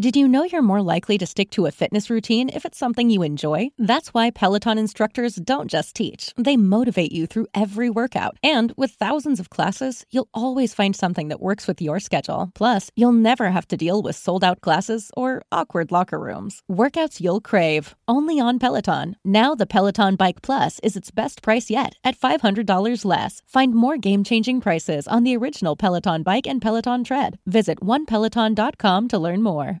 Did you know you're more likely to stick to a fitness routine if it's something you enjoy? That's why Peloton instructors don't just teach, they motivate you through every workout. And with thousands of classes, you'll always find something that works with your schedule. Plus, you'll never have to deal with sold out classes or awkward locker rooms. Workouts you'll crave, only on Peloton. Now, the Peloton Bike Plus is its best price yet at $500 less. Find more game changing prices on the original Peloton Bike and Peloton Tread. Visit onepeloton.com to learn more.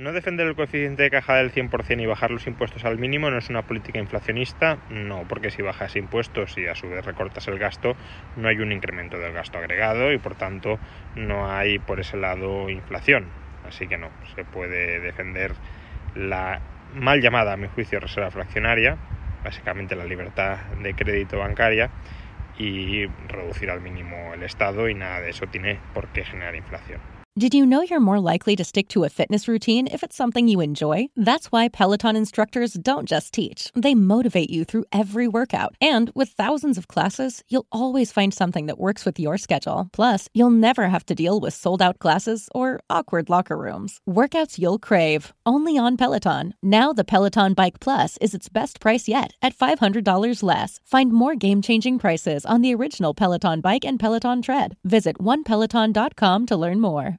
No defender el coeficiente de caja del 100% y bajar los impuestos al mínimo no es una política inflacionista, no, porque si bajas impuestos y a su vez recortas el gasto, no hay un incremento del gasto agregado y por tanto no hay por ese lado inflación. Así que no, se puede defender la mal llamada, a mi juicio, reserva fraccionaria, básicamente la libertad de crédito bancaria, y reducir al mínimo el Estado y nada de eso tiene por qué generar inflación. Did you know you're more likely to stick to a fitness routine if it's something you enjoy? That's why Peloton instructors don't just teach, they motivate you through every workout. And with thousands of classes, you'll always find something that works with your schedule. Plus, you'll never have to deal with sold out classes or awkward locker rooms. Workouts you'll crave, only on Peloton. Now, the Peloton Bike Plus is its best price yet at $500 less. Find more game changing prices on the original Peloton Bike and Peloton Tread. Visit onepeloton.com to learn more.